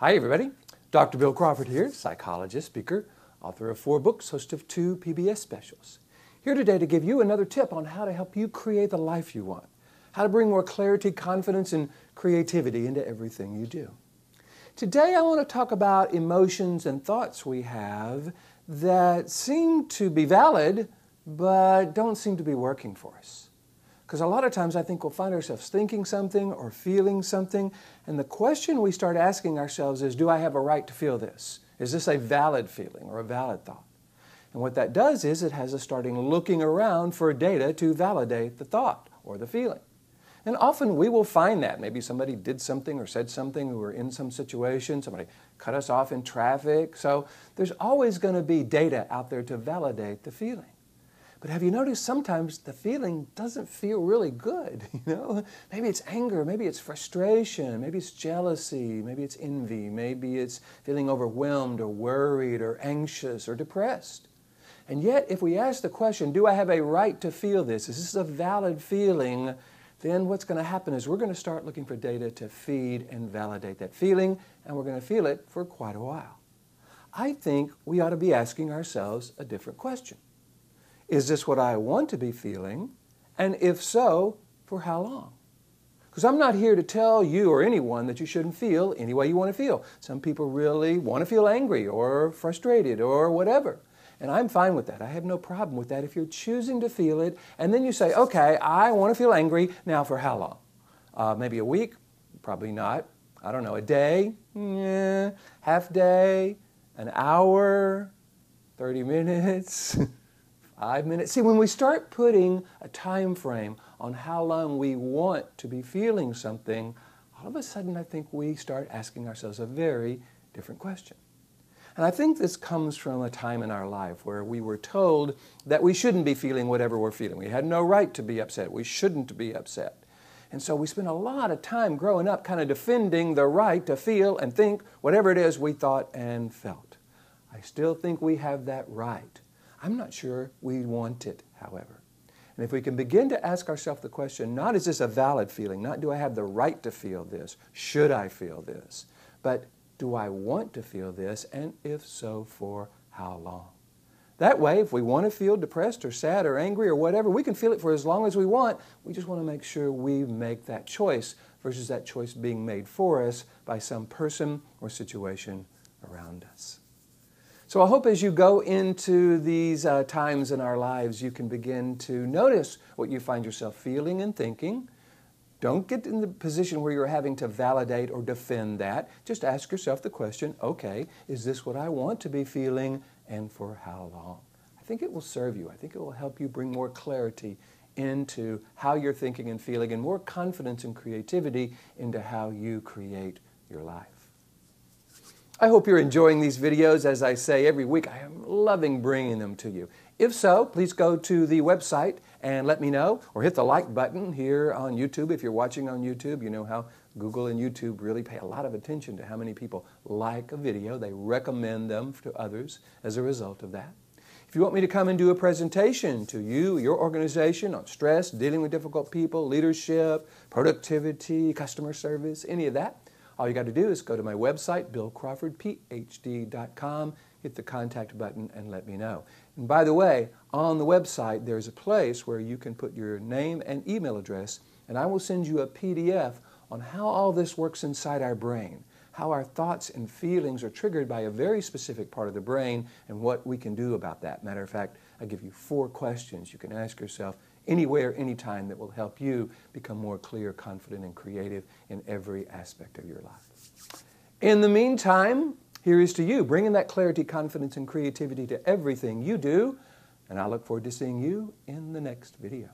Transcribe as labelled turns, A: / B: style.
A: Hi, everybody. Dr. Bill Crawford here, psychologist, speaker, author of four books, host of two PBS specials. Here today to give you another tip on how to help you create the life you want, how to bring more clarity, confidence, and creativity into everything you do. Today, I want to talk about emotions and thoughts we have that seem to be valid, but don't seem to be working for us. Because a lot of times I think we'll find ourselves thinking something or feeling something, and the question we start asking ourselves is Do I have a right to feel this? Is this a valid feeling or a valid thought? And what that does is it has us starting looking around for data to validate the thought or the feeling. And often we will find that. Maybe somebody did something or said something, we were in some situation, somebody cut us off in traffic. So there's always going to be data out there to validate the feeling. But have you noticed sometimes the feeling doesn't feel really good, you know? Maybe it's anger, maybe it's frustration, maybe it's jealousy, maybe it's envy, maybe it's feeling overwhelmed or worried or anxious or depressed. And yet, if we ask the question, do I have a right to feel this? Is this a valid feeling? Then what's going to happen is we're going to start looking for data to feed and validate that feeling, and we're going to feel it for quite a while. I think we ought to be asking ourselves a different question. Is this what I want to be feeling? And if so, for how long? Because I'm not here to tell you or anyone that you shouldn't feel any way you want to feel. Some people really want to feel angry or frustrated or whatever. And I'm fine with that. I have no problem with that if you're choosing to feel it. And then you say, okay, I want to feel angry. Now, for how long? Uh, maybe a week? Probably not. I don't know. A day? Yeah. Half day? An hour? 30 minutes? five minutes. See, when we start putting a time frame on how long we want to be feeling something, all of a sudden I think we start asking ourselves a very different question. And I think this comes from a time in our life where we were told that we shouldn't be feeling whatever we're feeling. We had no right to be upset. We shouldn't be upset. And so we spent a lot of time growing up kind of defending the right to feel and think whatever it is we thought and felt. I still think we have that right. I'm not sure we want it, however. And if we can begin to ask ourselves the question, not is this a valid feeling, not do I have the right to feel this, should I feel this, but do I want to feel this, and if so, for how long? That way, if we want to feel depressed or sad or angry or whatever, we can feel it for as long as we want. We just want to make sure we make that choice versus that choice being made for us by some person or situation around us. So I hope as you go into these uh, times in our lives, you can begin to notice what you find yourself feeling and thinking. Don't get in the position where you're having to validate or defend that. Just ask yourself the question okay, is this what I want to be feeling and for how long? I think it will serve you. I think it will help you bring more clarity into how you're thinking and feeling and more confidence and creativity into how you create your life. I hope you're enjoying these videos. As I say every week, I am loving bringing them to you. If so, please go to the website and let me know, or hit the like button here on YouTube. If you're watching on YouTube, you know how Google and YouTube really pay a lot of attention to how many people like a video. They recommend them to others as a result of that. If you want me to come and do a presentation to you, your organization on stress, dealing with difficult people, leadership, productivity, customer service, any of that, all you got to do is go to my website, billcrawfordphd.com, hit the contact button, and let me know. And by the way, on the website, there's a place where you can put your name and email address, and I will send you a PDF on how all this works inside our brain, how our thoughts and feelings are triggered by a very specific part of the brain, and what we can do about that. Matter of fact, I give you four questions you can ask yourself anywhere, anytime that will help you become more clear, confident, and creative in every aspect of your life. In the meantime, here is to you, bringing that clarity, confidence, and creativity to everything you do. And I look forward to seeing you in the next video.